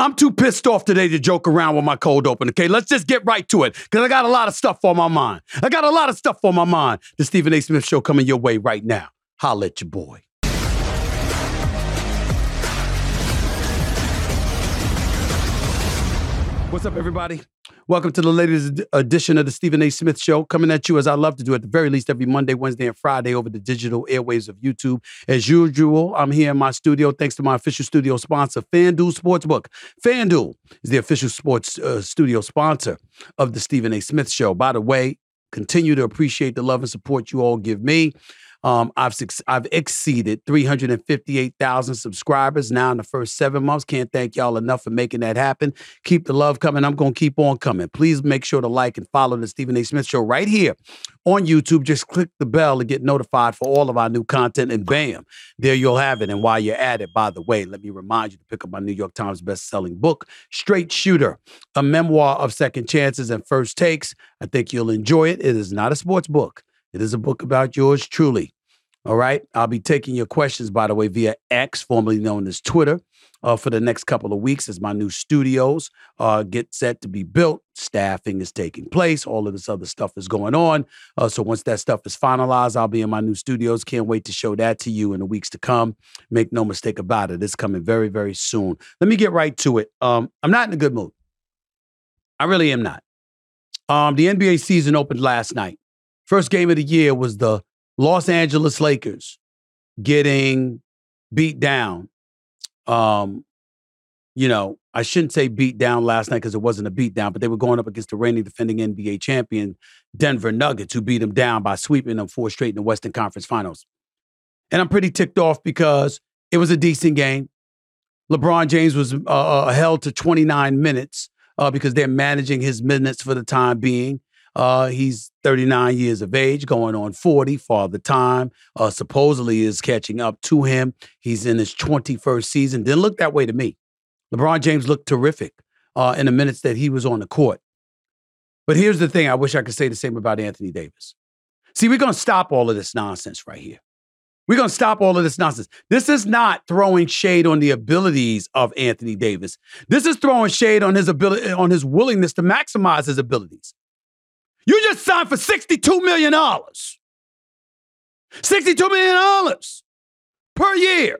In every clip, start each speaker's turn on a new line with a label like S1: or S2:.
S1: I'm too pissed off today to joke around with my cold open, okay? Let's just get right to it because I got a lot of stuff on my mind. I got a lot of stuff on my mind. The Stephen A. Smith Show coming your way right now. Holla at your boy. What's up, everybody? Welcome to the latest edition of the Stephen A. Smith Show, coming at you as I love to do at the very least every Monday, Wednesday, and Friday over the digital airwaves of YouTube. As usual, I'm here in my studio thanks to my official studio sponsor, FanDuel Sportsbook. FanDuel is the official sports uh, studio sponsor of the Stephen A. Smith Show. By the way, continue to appreciate the love and support you all give me. Um, I've I've exceeded 358,000 subscribers now in the first seven months. Can't thank y'all enough for making that happen. Keep the love coming. I'm going to keep on coming. Please make sure to like and follow the Stephen A. Smith Show right here on YouTube. Just click the bell to get notified for all of our new content, and bam, there you'll have it. And while you're at it, by the way, let me remind you to pick up my New York Times best-selling book, Straight Shooter, a memoir of second chances and first takes. I think you'll enjoy it. It is not a sports book. It is a book about yours truly. All right. I'll be taking your questions, by the way, via X, formerly known as Twitter, uh, for the next couple of weeks as my new studios uh, get set to be built. Staffing is taking place. All of this other stuff is going on. Uh, so once that stuff is finalized, I'll be in my new studios. Can't wait to show that to you in the weeks to come. Make no mistake about it. It's coming very, very soon. Let me get right to it. Um, I'm not in a good mood. I really am not. Um, the NBA season opened last night. First game of the year was the Los Angeles Lakers getting beat down. Um, you know, I shouldn't say beat down last night because it wasn't a beat down, but they were going up against the reigning defending NBA champion Denver Nuggets, who beat them down by sweeping them four straight in the Western Conference Finals. And I'm pretty ticked off because it was a decent game. LeBron James was uh, uh held to 29 minutes uh, because they're managing his minutes for the time being. Uh, he's 39 years of age, going on 40 for the time. Uh, supposedly is catching up to him. He's in his 21st season. Didn't look that way to me. LeBron James looked terrific uh, in the minutes that he was on the court. But here's the thing I wish I could say the same about Anthony Davis. See, we're going to stop all of this nonsense right here. We're going to stop all of this nonsense. This is not throwing shade on the abilities of Anthony Davis. This is throwing shade on his ability on his willingness to maximize his abilities. You just signed for $62 million. $62 million per year.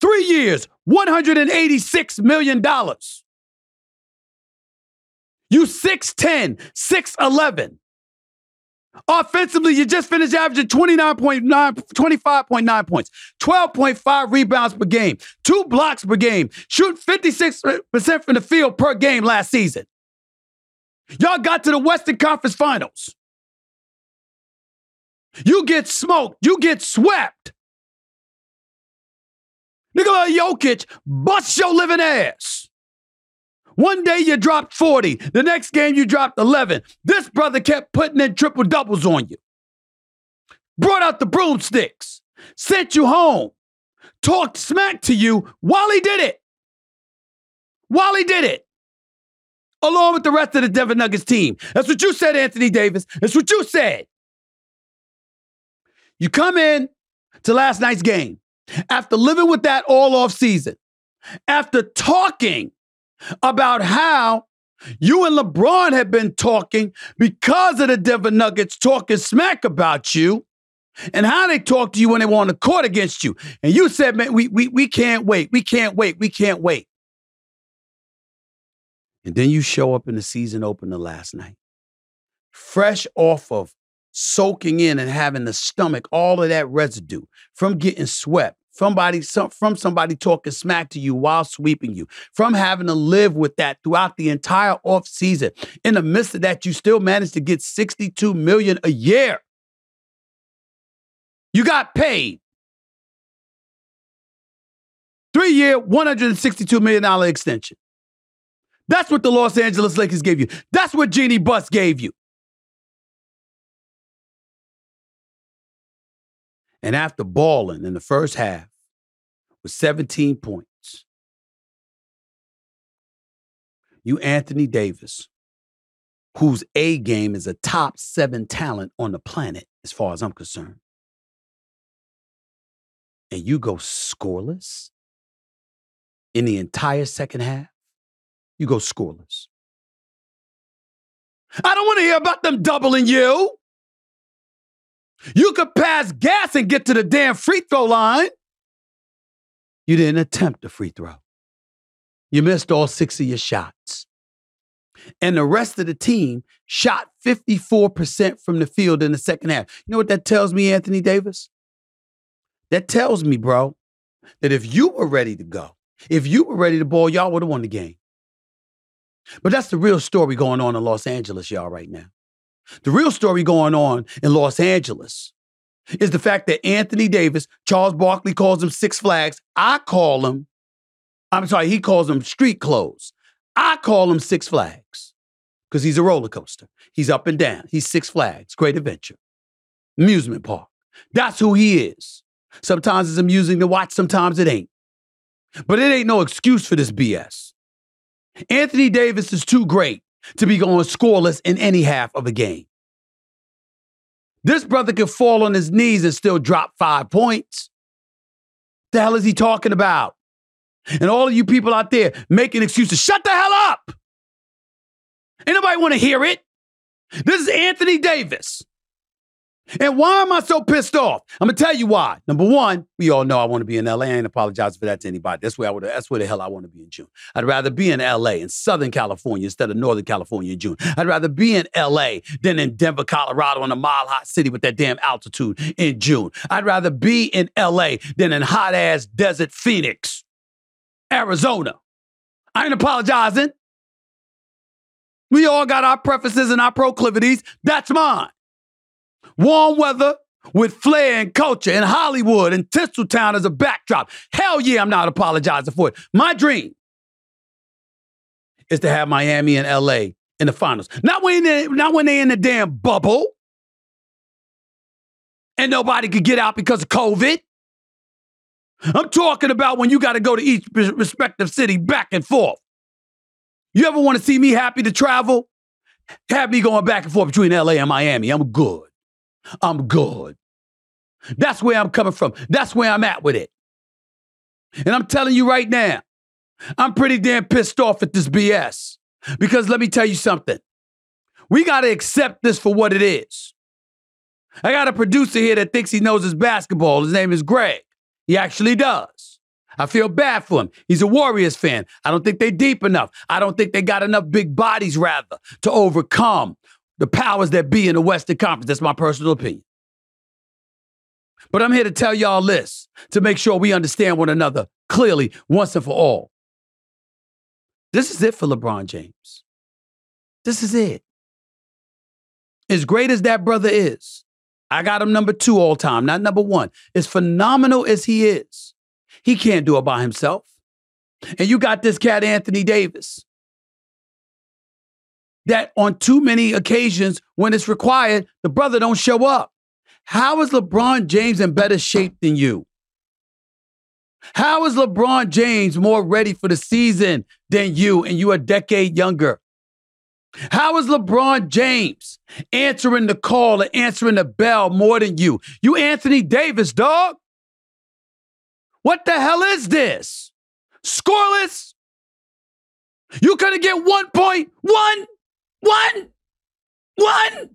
S1: Three years, $186 million. You 6'10, 6'11. Offensively, you just finished averaging 29.9, 25.9 points, 12.5 rebounds per game, two blocks per game, shoot 56% from the field per game last season. Y'all got to the Western Conference Finals. You get smoked. You get swept. Nikola Jokic bust your living ass. One day you dropped 40. The next game you dropped 11. This brother kept putting in triple doubles on you. Brought out the broomsticks. Sent you home. Talked smack to you while he did it. While he did it along with the rest of the Denver Nuggets team. That's what you said, Anthony Davis. That's what you said. You come in to last night's game after living with that all off season, after talking about how you and LeBron have been talking because of the Denver Nuggets talking smack about you and how they talk to you when they want to court against you. And you said, man, we, we, we can't wait. We can't wait. We can't wait. And then you show up in the season opener last night, fresh off of soaking in and having the stomach, all of that residue from getting swept, somebody, some, from somebody talking smack to you while sweeping you, from having to live with that throughout the entire off season. In the midst of that, you still managed to get 62 million a year. You got paid. Three year, $162 million extension. That's what the Los Angeles Lakers gave you. That's what Jeanie Buss gave you. And after balling in the first half with 17 points, you, Anthony Davis, whose A game is a top seven talent on the planet, as far as I'm concerned, and you go scoreless in the entire second half, you go scoreless. I don't want to hear about them doubling you. You could pass gas and get to the damn free throw line. You didn't attempt a free throw. You missed all six of your shots. And the rest of the team shot 54% from the field in the second half. You know what that tells me, Anthony Davis? That tells me, bro, that if you were ready to go, if you were ready to ball, y'all would have won the game. But that's the real story going on in Los Angeles, y'all, right now. The real story going on in Los Angeles is the fact that Anthony Davis, Charles Barkley calls him Six Flags. I call him, I'm sorry, he calls him street clothes. I call him Six Flags because he's a roller coaster. He's up and down. He's Six Flags, great adventure, amusement park. That's who he is. Sometimes it's amusing to watch, sometimes it ain't. But it ain't no excuse for this BS. Anthony Davis is too great to be going scoreless in any half of a game. This brother can fall on his knees and still drop five points. The hell is he talking about? And all of you people out there making excuses, shut the hell up. Anybody want to hear it. This is Anthony Davis. And why am I so pissed off? I'm gonna tell you why. Number one, we all know I want to be in LA. I ain't apologizing for that to anybody. That's where I would. That's where the hell I want to be in June. I'd rather be in LA in Southern California instead of Northern California in June. I'd rather be in LA than in Denver, Colorado, in a mile hot city with that damn altitude in June. I'd rather be in LA than in hot ass desert Phoenix, Arizona. I ain't apologizing. We all got our preferences and our proclivities. That's mine warm weather with flair and culture and Hollywood and Tinseltown as a backdrop. Hell yeah, I'm not apologizing for it. My dream is to have Miami and LA in the finals. Not when they, not when they're in the damn bubble and nobody could get out because of COVID. I'm talking about when you got to go to each respective city back and forth. You ever want to see me happy to travel? Have me going back and forth between LA and Miami. I'm good. I'm good. That's where I'm coming from. That's where I'm at with it. And I'm telling you right now, I'm pretty damn pissed off at this BS. Because let me tell you something. We got to accept this for what it is. I got a producer here that thinks he knows his basketball. His name is Greg. He actually does. I feel bad for him. He's a Warriors fan. I don't think they're deep enough. I don't think they got enough big bodies, rather, to overcome the powers that be in the Western Conference. That's my personal opinion. But I'm here to tell y'all this to make sure we understand one another clearly once and for all. This is it for LeBron James. This is it. As great as that brother is, I got him number two all time, not number one. As phenomenal as he is, he can't do it by himself. And you got this cat, Anthony Davis, that on too many occasions when it's required, the brother don't show up. How is LeBron James in better shape than you? How is LeBron James more ready for the season than you and you a decade younger? How is LeBron James answering the call and answering the bell more than you? You Anthony Davis, dog. What the hell is this? Scoreless? You couldn't get 1.1 one. One. One.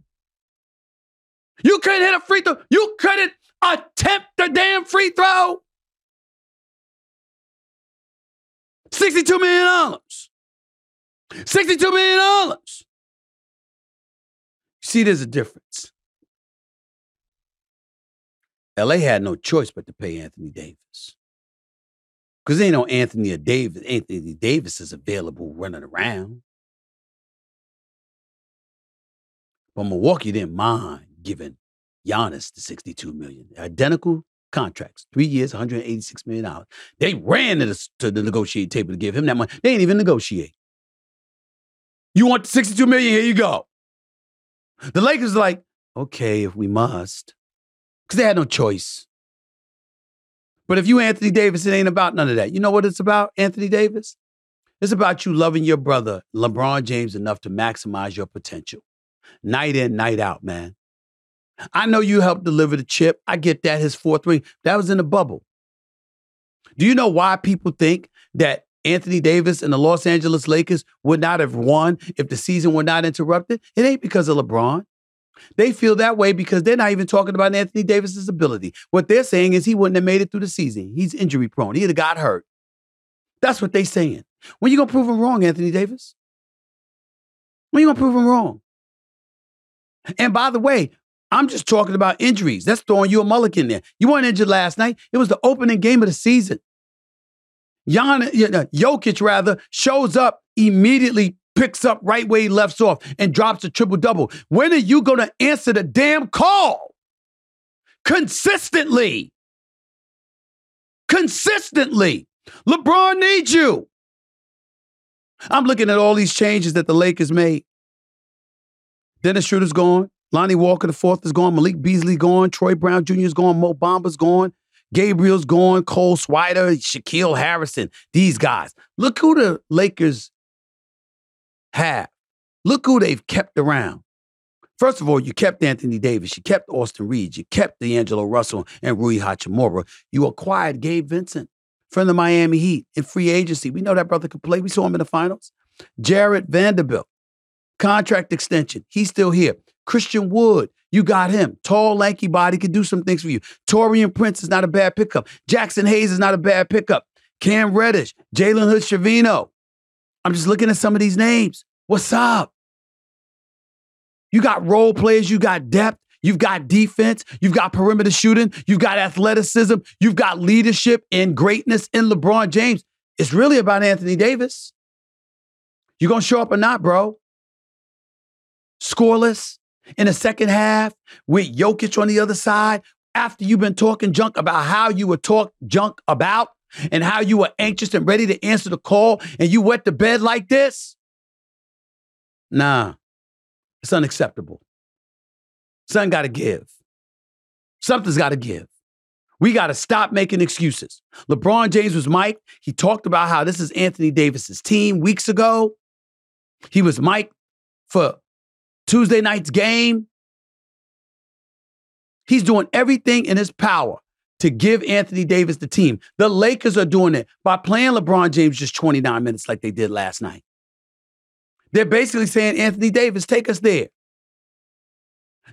S1: You couldn't hit a free throw. You couldn't attempt a damn free throw. $62 million. $62 million. See, there's a difference. LA had no choice but to pay Anthony Davis. Because ain't no Anthony or Davis. Anthony Davis is available running around. But Milwaukee didn't mind giving Giannis the 62 million. Identical contracts, three years, 186 million dollars. They ran to the, to the negotiating table to give him that money. They ain't even negotiate. You want 62 million? Here you go. The Lakers like, okay, if we must, because they had no choice. But if you Anthony Davis, it ain't about none of that. You know what it's about, Anthony Davis? It's about you loving your brother, LeBron James, enough to maximize your potential night in, night out, man. I know you helped deliver the chip. I get that, his fourth ring. That was in the bubble. Do you know why people think that Anthony Davis and the Los Angeles Lakers would not have won if the season were not interrupted? It ain't because of LeBron. They feel that way because they're not even talking about Anthony Davis's ability. What they're saying is he wouldn't have made it through the season. He's injury prone. He'd have got hurt. That's what they're saying. When you gonna prove him wrong, Anthony Davis? When you gonna prove him wrong? And by the way, I'm just talking about injuries. That's throwing you a mulligan there. You weren't injured last night. It was the opening game of the season. Jan, Jokic rather shows up immediately, picks up right where he left off, and drops a triple double. When are you going to answer the damn call? Consistently. Consistently. LeBron needs you. I'm looking at all these changes that the Lakers made. Dennis Schroeder's gone. Lonnie Walker the fourth is gone. Malik Beasley gone. Troy Brown Jr. is gone. Mo Bamba's gone. Gabriel's gone. Cole Swider, Shaquille Harrison. These guys. Look who the Lakers have. Look who they've kept around. First of all, you kept Anthony Davis, you kept Austin Reaves, you kept D'Angelo Russell and Rui Hachimura. You acquired Gabe Vincent from the Miami Heat in free agency. We know that brother could play. We saw him in the finals. Jarred Vanderbilt, contract extension. He's still here. Christian Wood, you got him. Tall, lanky body, can do some things for you. Taurean Prince is not a bad pickup. Jaxson Hayes is not a bad pickup. Cam Reddish, Jalen Hood Schifino. I'm just looking at some of these names. What's up? You got role players, you got depth, you've got defense, you've got perimeter shooting, you've got athleticism, you've got leadership and greatness in LeBron James. It's really about Anthony Davis. You gonna show up or not, bro? Scoreless in the second half with Jokic on the other side after you've been talking junk about how you were talk junk about and how you were anxious and ready to answer the call and you wet the bed like this? Nah, it's unacceptable. Something got to give. Something's got to give. We got to stop making excuses. LeBron James was Mike. He talked about how this is Anthony Davis's team weeks ago. He was Mike for Tuesday night's game. He's doing everything in his power to give Anthony Davis the team. The Lakers are doing it by playing LeBron James just 29 minutes like they did last night. They're basically saying, Anthony Davis, take us there.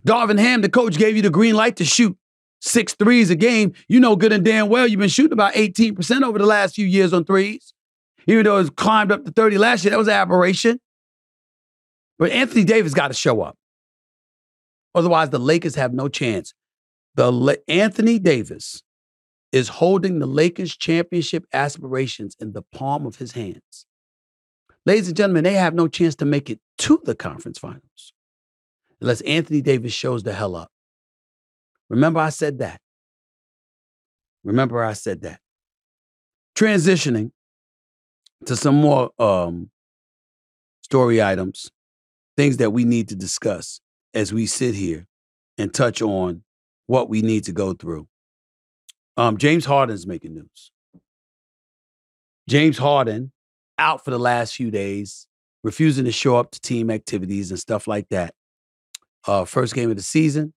S1: Darvin Ham, the coach, gave you the green light to shoot six threes a game. You know good and damn well you've been shooting about 18% over the last few years on threes. Even though it's climbed up to 30 last year, that was an aberration. But Anthony Davis got to show up. Otherwise, the Lakers have no chance. The Anthony Davis is holding the Lakers' championship aspirations in the palm of his hands. Ladies and gentlemen, they have no chance to make it to the conference finals unless Anthony Davis shows the hell up. Remember, I said that. Remember, I said that. Transitioning to some more um, story items things that we need to discuss as we sit here and touch on what we need to go through. Um, James Harden's making news. James Harden out for the last few days, refusing to show up to team activities and stuff like that. Uh, first game of the season,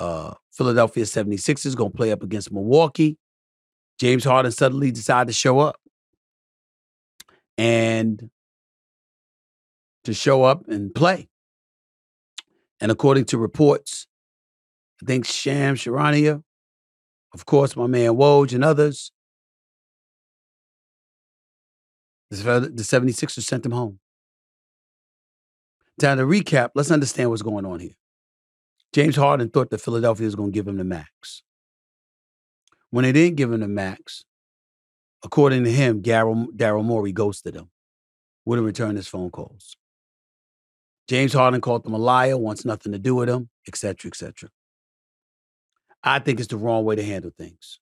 S1: uh, Philadelphia 76ers going to play up against Milwaukee. James Harden suddenly decided to show up. And to show up and play. And according to reports, I think Shams Charania, of course, my man Woj and others, the 76ers sent him home. Time to recap, let's understand what's going on here. James Harden thought that Philadelphia was going to give him the max. When they didn't give him the max, according to him, Daryl Morey ghosted him, wouldn't return his phone calls. James Harden called him a liar, wants nothing to do with him, etc., etc. I think it's the wrong way to handle things.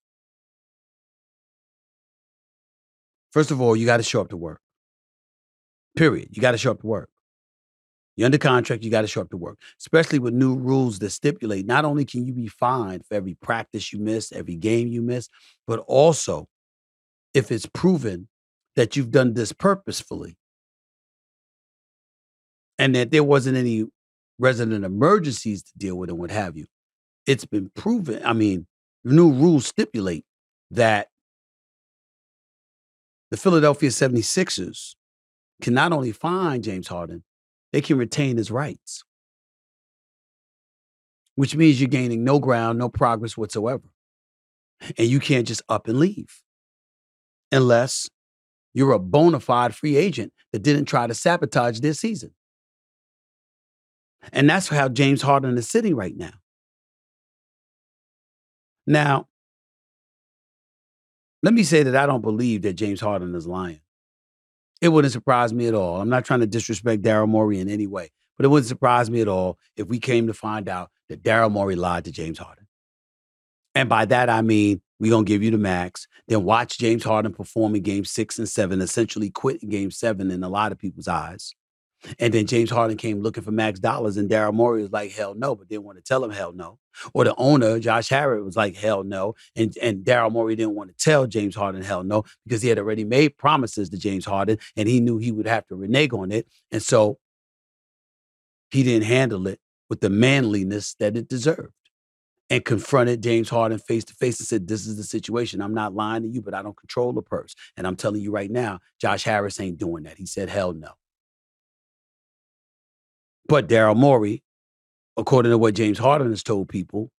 S1: First of all, you got to show up to work. Period. You got to show up to work. You're under contract, you got to show up to work, especially with new rules that stipulate not only can you be fined for every practice you miss, every game you miss, but also if it's proven that you've done this purposefully and that there wasn't any resident emergencies to deal with and what have you. It's been proven. I mean, new rules stipulate that the Philadelphia 76ers can not only find James Harden, they can retain his rights, which means you're gaining no ground, no progress whatsoever. And you can't just up and leave unless you're a bona fide free agent that didn't try to sabotage this season. And that's how James Harden is sitting right now. Now, let me say that I don't believe that James Harden is lying. It wouldn't surprise me at all. I'm not trying to disrespect Daryl Morey in any way, but it wouldn't surprise me at all if we came to find out that Daryl Morey lied to James Harden. And by that, I mean, we're going to give you the max. Then watch James Harden perform in game six and seven, essentially quit in game seven in a lot of people's eyes. And then James Harden came looking for max dollars, and Daryl Morey was like, hell no, but didn't want to tell him hell no. Or the owner, Josh Harris, was like, hell no. And, and Daryl Morey didn't want to tell James Harden hell no because he had already made promises to James Harden and he knew he would have to renege on it. And so he didn't handle it with the manliness that it deserved and confronted James Harden face to face and said, This is the situation. I'm not lying to you, but I don't control the purse. And I'm telling you right now, Josh Harris ain't doing that. He said, Hell no. But Daryl Morey, according to what James Harden has told people,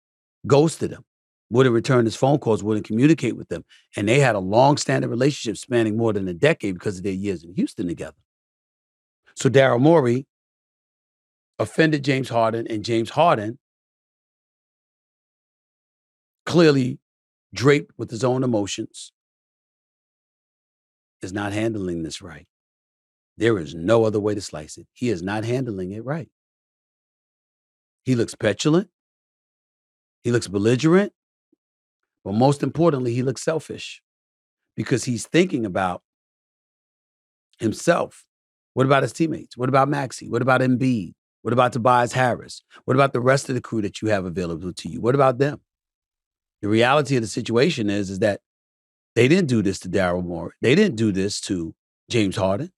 S1: ghosted him, wouldn't return his phone calls, wouldn't communicate with them. And they had a long standing relationship spanning more than a decade because of their years in Houston together. So Daryl Morey offended James Harden, and James Harden clearly draped with his own emotions, is not handling this right. There is no other way to slice it. He is not handling it right. He looks petulant. He looks belligerent. But most importantly, he looks selfish because he's thinking about himself. What about his teammates? What about Maxey? What about Embiid? What about Tobias Harris? What about the rest of the crew that you have available to you? What about them? The reality of the situation is, is that they didn't do this to Daryl Morey. They didn't do this to James Harden.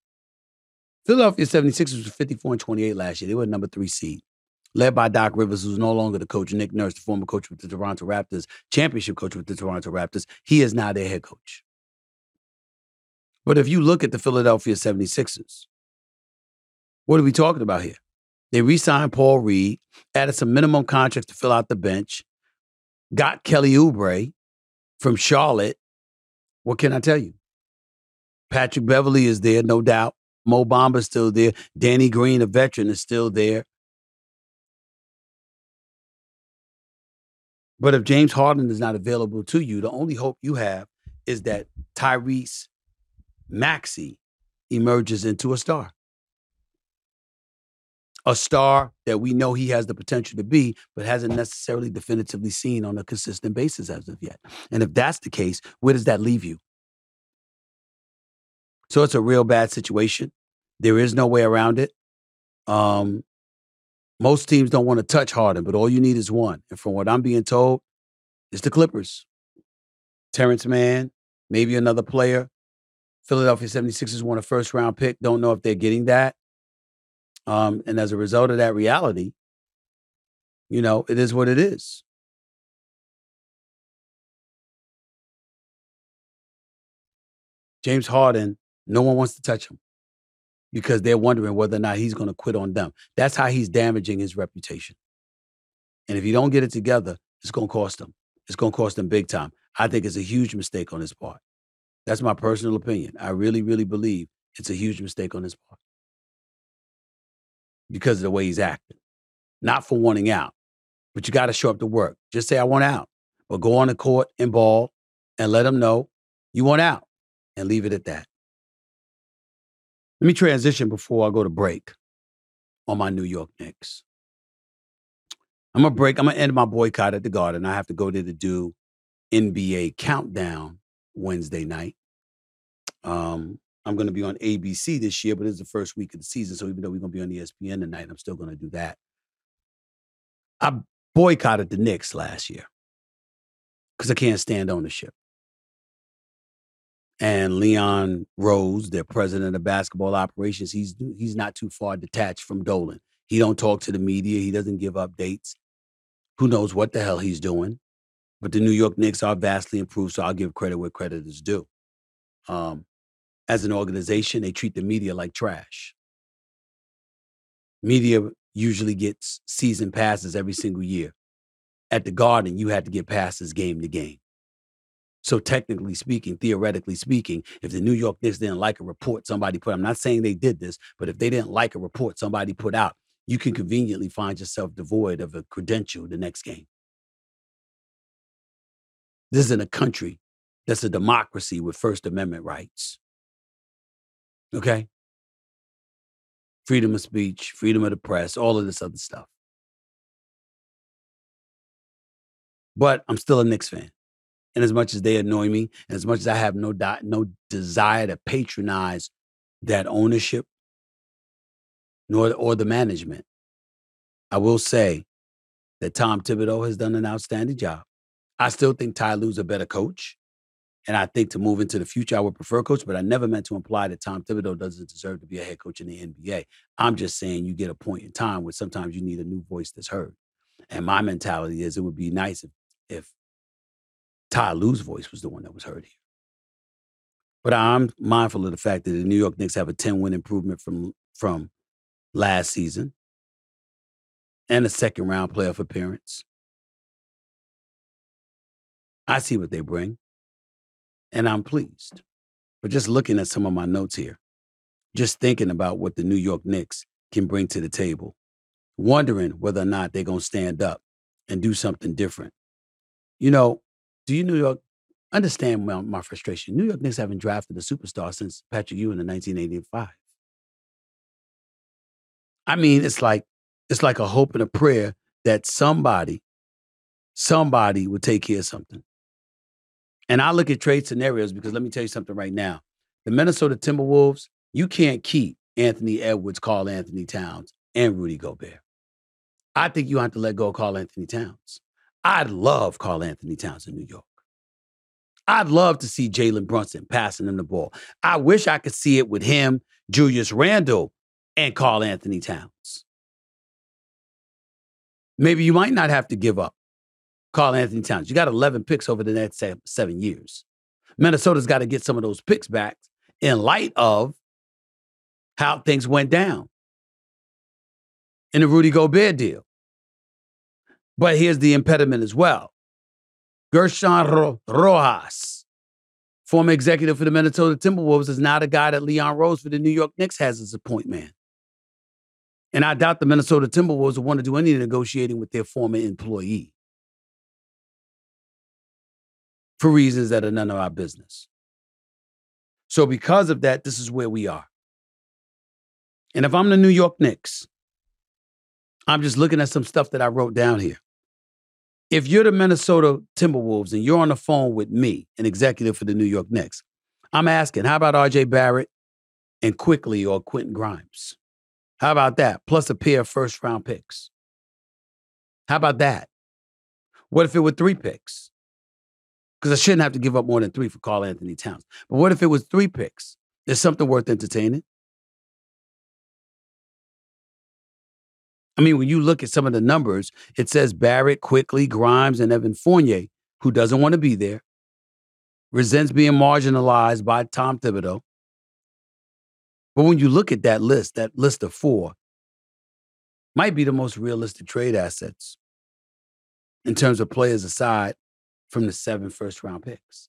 S1: Philadelphia 76ers was 54 and 28 last year. They were number three seed, led by Doc Rivers, who's no longer the coach. Nick Nurse, the former coach with the Toronto Raptors, championship coach with the Toronto Raptors, he is now their head coach. But if you look at the Philadelphia 76ers, what are we talking about here? They re signed Paul Reed, added some minimum contracts to fill out the bench, got Kelly Oubre from Charlotte. What can I tell you? Patrick Beverley is there, no doubt. Mo Bamba's still there. Danny Green, a veteran, is still there. But if James Harden is not available to you, the only hope you have is that Tyrese Maxey emerges into a star a star that we know he has the potential to be, but hasn't necessarily definitively seen on a consistent basis as of yet. And if that's the case, where does that leave you? So it's a real bad situation. There is no way around it. Um, most teams don't want to touch Harden, but all you need is one. And from what I'm being told, it's the Clippers. Terance Mann, maybe another player. Philadelphia 76ers want a first round pick. Don't know if they're getting that. Um, and as a result of that reality, you know, it is what it is. James Harden, no one wants to touch him because they're wondering whether or not he's going to quit on them. That's how he's damaging his reputation. And if you don't get it together, it's going to cost them. It's going to cost them big time. I think it's a huge mistake on his part. That's my personal opinion. I really, really believe it's a huge mistake on his part because of the way he's acting, not for wanting out. But you got to show up to work. Just say, I want out. But go on the court and ball and let them know you want out and leave it at that. Let me transition before I go to break on my New York Knicks. I'm gonna break. I'm gonna end my boycott at the Garden. I have to go there to do NBA Countdown Wednesday night. Um, I'm to be on ABC this year, but it's the first week of the season. So even though we're to be on ESPN tonight, I'm still to do that. I boycotted the Knicks last year because I can't stand ownership. And Leon Rose, their president of basketball operations, he's he's not too far detached from Dolan. He don't talk to the media. He doesn't give updates. Who knows what the hell he's doing? But the New York Knicks are vastly improved, so I'll give credit where credit is due. Um, as an organization, they treat the media like trash. Media usually gets season passes every single year. At the Garden, you had to get passes game to game. So technically speaking, theoretically speaking, if the New York Knicks didn't like a report somebody put, I'm not saying they did this, but if they didn't like a report somebody put out, you can conveniently find yourself devoid of a credential the next game. This isn't a country that's a democracy with First Amendment rights. Okay? Freedom of speech, freedom of the press, all of this other stuff. But I'm still a Knicks fan. And as much as they annoy me, and as much as I have no di- no desire to patronize that ownership, nor or the management, I will say that Tom Thibodeau has done an outstanding job. I still think Ty Lue's a better coach. And I think to move into the future, I would prefer coach, but I never meant to imply that Tom Thibodeau doesn't deserve to be a head coach in the NBA. I'm just saying you get a point in time where sometimes you need a new voice that's heard. And my mentality is it would be nice if, if Ty Lue's voice was the one that was heard here. But I'm mindful of the fact that the New York Knicks have a 10 win improvement from, from last season and a second round playoff appearance. I see what they bring, and I'm pleased. But just looking at some of my notes here, just thinking about what the New York Knicks can bring to the table, wondering whether or not they're going to stand up and do something different. You know, do you New York understand my, my frustration? New York Knicks haven't drafted a superstar since Patrick Ewing in 1985. I mean, it's like it's like a hope and a prayer that somebody, somebody would take care of something. And I look at trade scenarios because let me tell you something right now. The Minnesota Timberwolves, you can't keep Anthony Edwards, Karl-Anthony Towns, and Rudy Gobert. I think you have to let go of Karl-Anthony Towns. I'd love Karl-Anthony Towns in New York. I'd love to see Jalen Brunson passing him the ball. I wish I could see it with him, Julius Randle, and Karl-Anthony Towns. Maybe you might not have to give up Karl-Anthony Towns. You got 11 picks over the next seven years. Minnesota's got to get some of those picks back in light of how things went down in the Rudy Gobert deal. But here's the impediment as well. Gersson Ro- Rosas, former executive for the Minnesota Timberwolves, is not a guy that Leon Rose for the New York Knicks has as a point man. And I doubt the Minnesota Timberwolves will want to do any negotiating with their former employee for reasons that are none of our business. So, because of that, this is where we are. And if I'm the New York Knicks, I'm just looking at some stuff that I wrote down here if you're the Minnesota Timberwolves and you're on the phone with me, an executive for the New York Knicks, I'm asking, how about RJ Barrett and Quickley or Quentin Grimes? How about that? Plus a pair of first round picks. How about that? What if it were three picks? Because I shouldn't have to give up more than three for Karl-Anthony Towns. But what if it was three picks? Is something worth entertaining. I mean, when you look at some of the numbers, it says Barrett, Quickley, Grimes, and Evan Fournier, who doesn't want to be there, resents being marginalized by Tom Thibodeau. But when you look at that list, that list of four might be the most realistic trade assets in terms of players aside from the seven first round picks.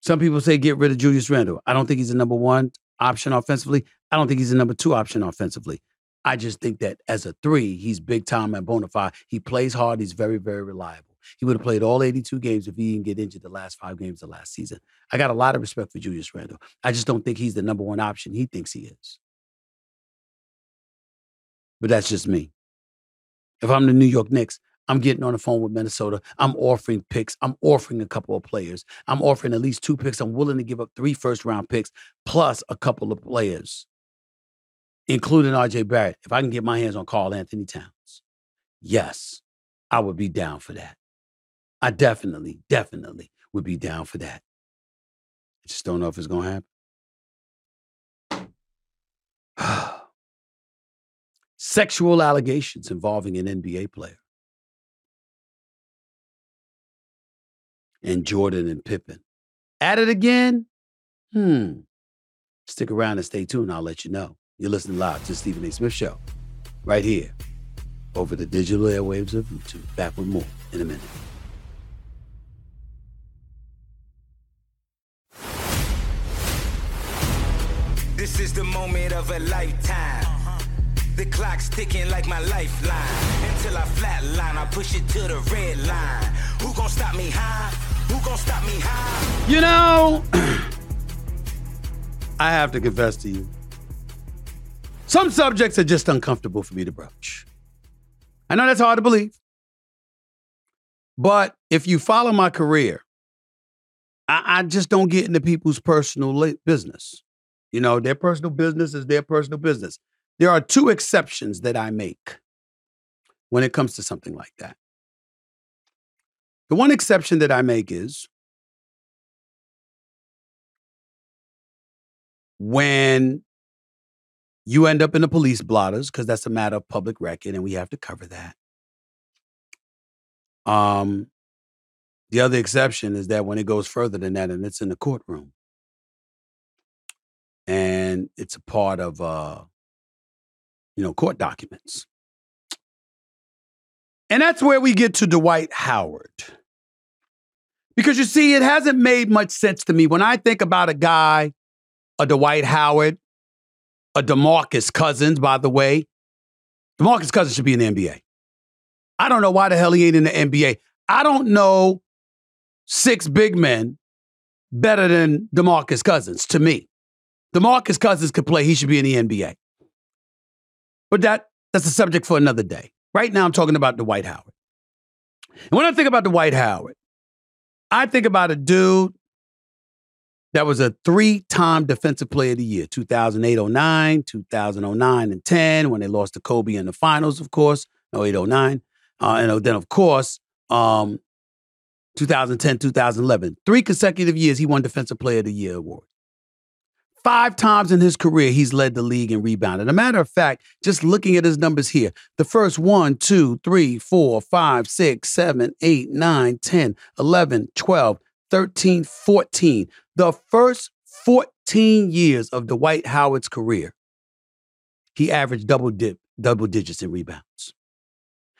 S1: Some people say get rid of Julius Randle. I don't think he's the number one option offensively. I don't think he's a number two option offensively. I just think that as a three, he's big time and bona fide. He plays hard. He's very, very reliable. He would have played all 82 games if he didn't get injured the last five games of last season. I got a lot of respect for Julius Randle. I just don't think he's the number one option he thinks he is. But that's just me. If I'm the New York Knicks, I'm getting on the phone with Minnesota. I'm offering picks. I'm offering a couple of players. I'm offering at least two picks. I'm willing to give up three first round picks plus a couple of players, including RJ Barrett. If I can get my hands on Karl-Anthony Towns, yes, I would be down for that. I definitely, definitely would be down for that. I just don't know if it's going to happen. Sexual allegations involving an NBA player. and Jordan and Pippen At it again? Hmm. Stick around and stay tuned. I'll let you know. You're listening live to the Stephen A. Smith Show right here over the digital airwaves of YouTube. Back with more in a minute.
S2: This is the moment of a lifetime. The clock's ticking like my lifeline. Until I flatline, I push it to the red line. Who gonna stop me high? Who gonna stop me high?
S1: You know, I have to confess to you. Some subjects are just uncomfortable for me to broach. I know that's hard to believe. But if you follow my career, I, I just don't get into people's personal business. You know, their personal business is their personal business. There are two exceptions that I make when it comes to something like that. The one exception that I make is when you end up in the police blotters, because that's a matter of public record and we have to cover that. Um, the other exception is that when it goes further than that and it's in the courtroom and it's a part of uh, you know, court documents. And that's where we get to Dwight Howard. Because you see, it hasn't made much sense to me when I think about a guy, a Dwight Howard, a DeMarcus Cousins, by the way. DeMarcus Cousins should be in the NBA. I don't know why the hell he ain't in the NBA. I don't know six big men better than DeMarcus Cousins to me. DeMarcus Cousins could play, he should be in the NBA. But that that's a subject for another day. Right now I'm talking about Dwight Howard. And when I think about Dwight Howard, I think about a dude that was a three-time defensive player of the year 2008-09 2009 and 10 when they lost to kobe in the finals of course 08-09 uh, and then of course um, 2010 2011 three consecutive years he won defensive player of the year award Five times in his career, he's led the league in rebounding. A matter of fact, just looking at his numbers here, the first one, two, three, four, five, six, seven, eight, nine, 10, 11, 12, 13, 14 the first 14 years of Dwight Howard's career, he averaged double dip, double digits in rebounds.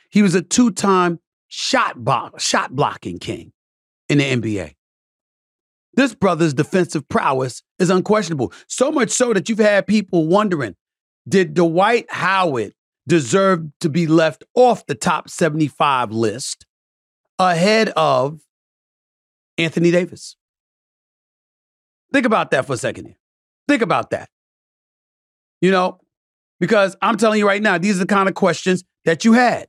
S1: He was a two-time shot, bo- shot blocking king in the NBA. This brother's defensive prowess is unquestionable. So much so that you've had people wondering did Dwight Howard deserve to be left off the top 75 list ahead of Anthony Davis? Think about that for a second here. Think about that. You know, because I'm telling you right now, these are the kind of questions that you had.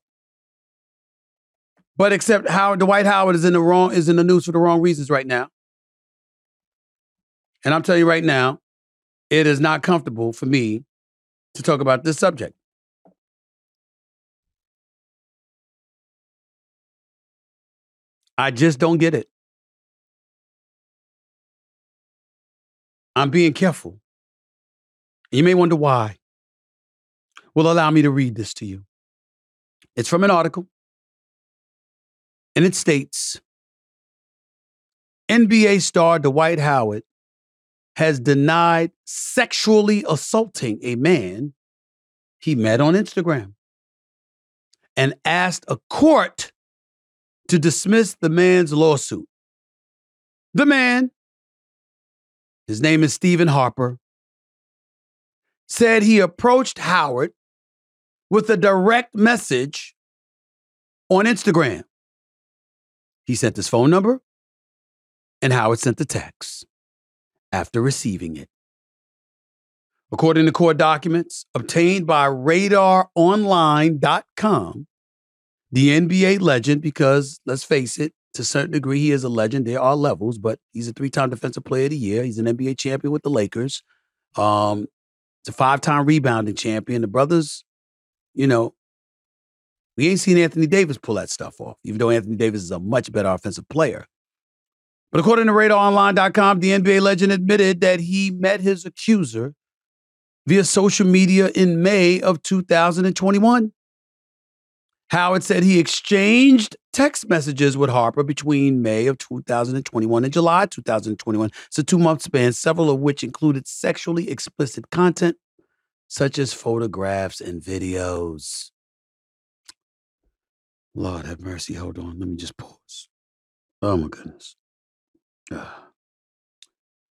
S1: But except Howard, Dwight Howard is in the wrong is in the news for the wrong reasons right now. And I'm telling you right now, it is not comfortable for me to talk about this subject. I just don't get it. I'm being careful. You may wonder why. Well, allow me to read this to you. It's from an article, and it states NBA star Dwight Howard has denied sexually assaulting a man he met on Instagram and asked a court to dismiss the man's lawsuit. The man his name is Stephen Harper, said he approached Howard with a direct message on Instagram. He sent his phone number, and Howard sent the text after receiving it. According to court documents obtained by radaronline.com, the NBA legend, because let's face it, to a certain degree, he is a legend. There are levels, but he's a three-time defensive player of the year. He's an NBA champion with the Lakers. Um, it's a five-time rebounding champion. The brothers, you know, we ain't seen Anthony Davis pull that stuff off, even though Anthony Davis is a much better offensive player. But according to RadarOnline.com, the NBA legend admitted that he met his accuser via social media in May of 2021. Howard said he exchanged text messages with Harper between May of 2021 and July 2021. It's a two month span, several of which included sexually explicit content, such as photographs and videos. Lord have mercy. Hold on. Let me just pause. Oh, my goodness. Ah.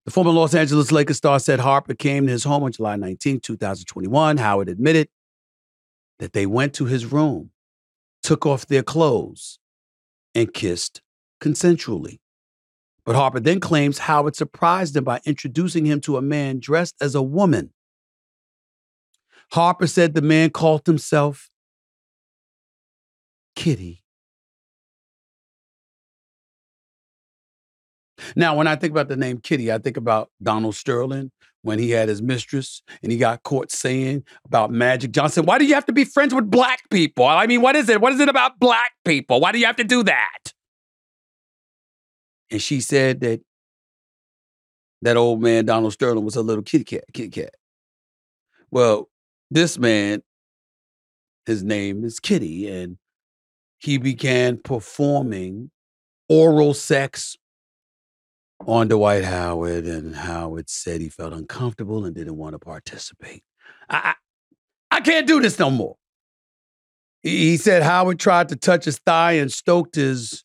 S1: The former Los Angeles Lakers star said Harper came to his home on July 19, 2021. Howard admitted that they went to his room took off their clothes and kissed consensually. But Harper then claims Howard surprised him by introducing him to a man dressed as a woman. Harper said the man called himself Kitty. Now, when I think about the name Kitty, I think about Donald Sterling when he had his mistress and he got caught saying about Magic Johnson, why do you have to be friends with black people? I mean, what is it? What is it about black people? Why do you have to do that? And she said that that old man, Donald Sterling, was a little kitty cat, kitty cat. Well, this man, his name is Kitty, and he began performing oral sex on Dwight Howard, and Howard said he felt uncomfortable and didn't want to participate. I, I, I can't do this no more. He, said Howard tried to touch his thigh and stoked his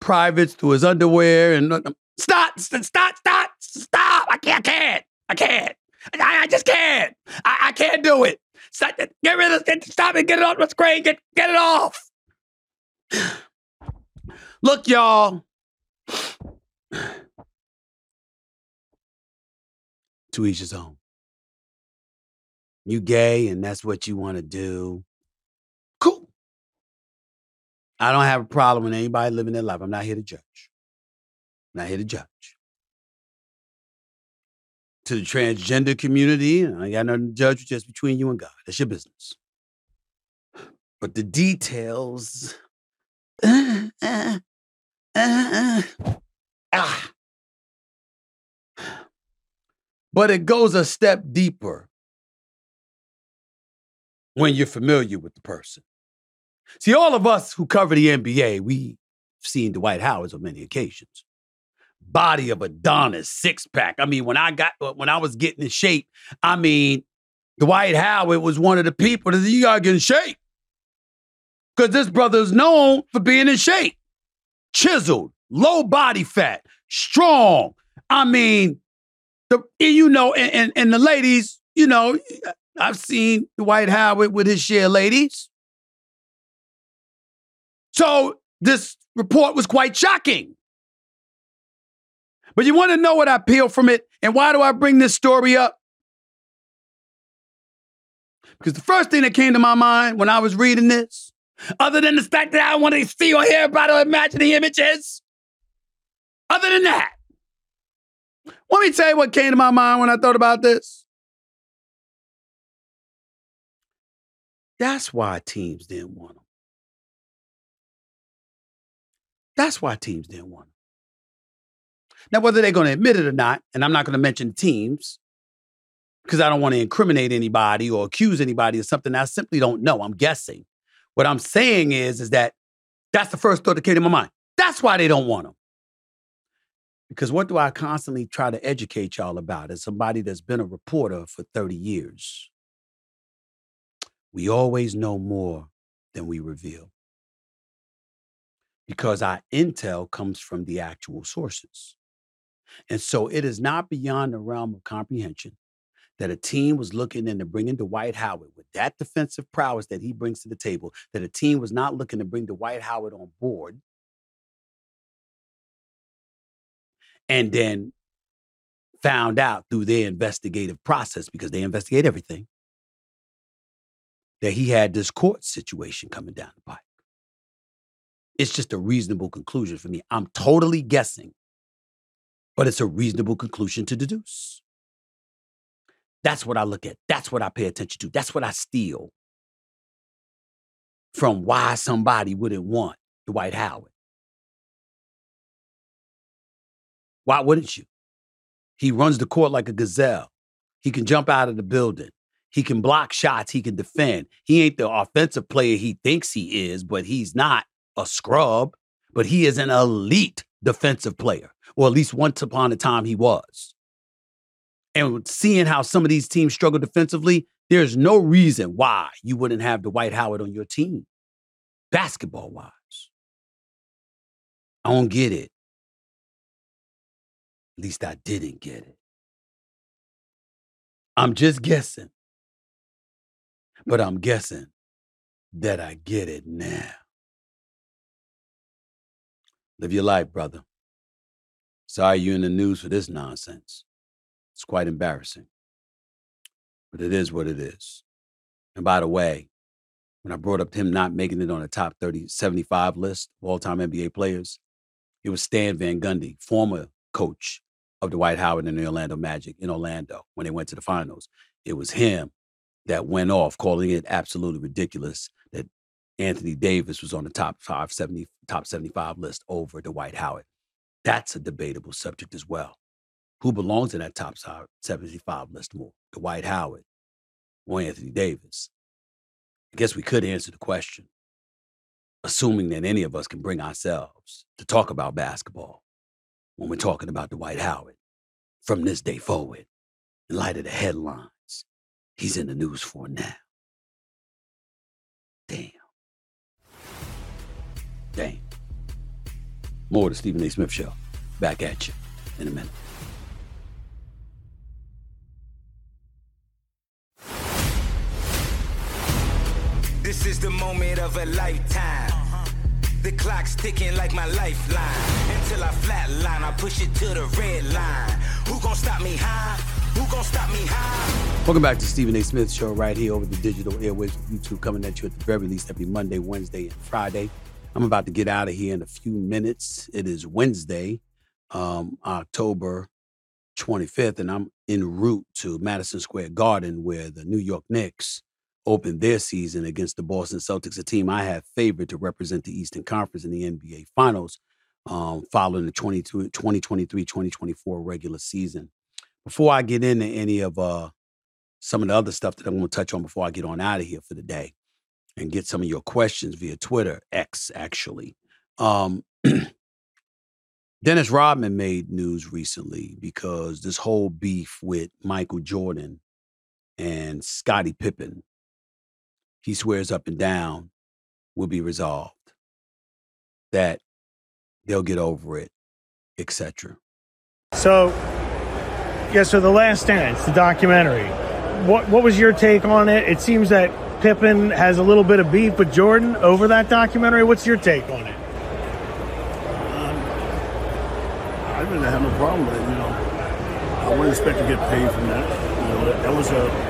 S1: privates through his underwear and stop, stop, stop, stop, stop. I can't, I can't, I can't. I, I just can't. I, I can't do it. Stop, get rid of this. Stop it. Get it off the screen. Get, get it off. Look, y'all to each his own. You gay and that's what you want to do. Cool. I don't have a problem with anybody living their life. I'm not here to judge. I'm not here to judge. To the transgender community, I got nothing to judge just between you and God. That's your business. But the details, uh, uh, uh, ah, but it goes a step deeper when you're familiar with the person. See, all of us who cover the NBA, we've seen Dwight Howard on many occasions. Body of Adonis, six pack. I mean, when I got when I was getting in shape, I mean, Dwight Howard was one of the people that you gotta get in shape. Because this brother is known for being in shape. Chiseled, low body fat, strong. I mean, the you know, and, and, and the ladies, you know, I've seen Dwight Howard with his share ladies. So this report was quite shocking. But you want to know what I peel from it and why do I bring this story up? Because the first thing that came to my mind when I was reading this, other than the fact that I want to see or hear about or imagine the images, other than that, let me tell you what came to my mind when I thought about this. That's why teams didn't want him. That's why teams didn't want him. Now, whether they're going to admit it or not, and I'm not going to mention teams because I don't want to incriminate anybody or accuse anybody of something I simply don't know. I'm guessing. What I'm saying is, is that that's the first thought that came to my mind. That's why they don't want him. Because what do I constantly try to educate y'all about as somebody that's been a reporter for 30 years? We always know more than we reveal. Because our intel comes from the actual sources. And so it is not beyond the realm of comprehension that a team was looking into bringing Dwight Howard with that defensive prowess that he brings to the table, that a team was not looking to bring Dwight Howard on board and then found out through their investigative process because they investigate everything that he had this court situation coming down the pipe. It's just a reasonable conclusion for me. I'm totally guessing, but it's a reasonable conclusion to deduce. That's what I look at. That's what I pay attention to. That's what I steal from why somebody wouldn't want Dwight Howard. Why wouldn't you? He runs the court like a gazelle. He can jump out of the building. He can block shots. He can defend. He ain't the offensive player he thinks he is, but he's not a scrub. But he is an elite defensive player, or at least once upon a time he was. And seeing how some of these teams struggle defensively, there's no reason why you wouldn't have Dwight Howard on your team, basketball wise. I don't get it. At least I didn't get it. I'm just guessing. But I'm guessing that I get it now. Live your life, brother. Sorry you're in the news for this nonsense. It's quite embarrassing. But it is what it is. And by the way, when I brought up him not making it on the top 30, 75 list of all time NBA players, it was Stan Van Gundy, former coach of Dwight Howard and the Orlando Magic in Orlando when they went to the finals. It was him that went off, calling it absolutely ridiculous that Anthony Davis was on the top 570, top 75 list over Dwight Howard. That's a debatable subject as well. Who belongs in that top 75 list more, Dwight Howard or Anthony Davis? I guess we could answer the question, assuming that any of us can bring ourselves to talk about basketball when we're talking about Dwight Howard from this day forward, in light of the headlines he's in the news for now. Damn. Damn. More the Stephen A. Smith Show. Back at you in a minute.
S2: This is the moment of a lifetime. The clock's ticking like my lifeline. Until I flatline, I push it to the red line. Who gon' stop me high? Who gon' stop me high?
S1: Welcome back to Stephen A. Smith Show right here over the digital airwaves YouTube, coming at you at the very least every Monday, Wednesday, and Friday. I'm about to get out of here in a few minutes. It is Wednesday, um, October 25th, and I'm en route to Madison Square Garden where the New York Knicks opened their season against the Boston Celtics, a team I have favored to represent the Eastern Conference in the NBA Finals um, following the 2023-2024 regular season. Before I get into any of uh, some of the other stuff that I'm going to touch on before I get on out of here for the day and get some of your questions via Twitter, X actually. Um, Dennis Rodman made news recently because this whole beef with Michael Jordan and Scottie Pippen he swears up and down will be resolved, that they'll get over it, etc.
S3: So, yeah, so The Last Dance, the documentary, what, what was your take on it? It seems that Pippen has a little bit of beef with Jordan over that documentary. What's your take on it?
S4: Um, I really have no problem with it. You know, I wouldn't expect to get paid from that. You know, that, that was a